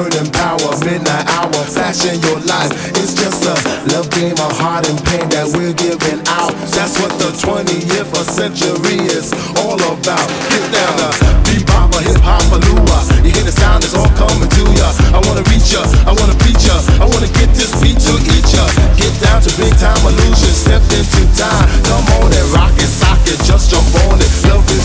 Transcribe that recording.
burning power, midnight hour, fashion your life. It's just a love game of heart and pain that we're giving out. That's what the 20th century is all about. Get down to beat papa, hip hop, lua. You hear the sound, it's all coming to ya. I wanna reach ya, I wanna preach ya, I wanna get this beat to eat ya. Get down to big time illusion, step into time. Come on and rock it, sock it, just jump on it. Love is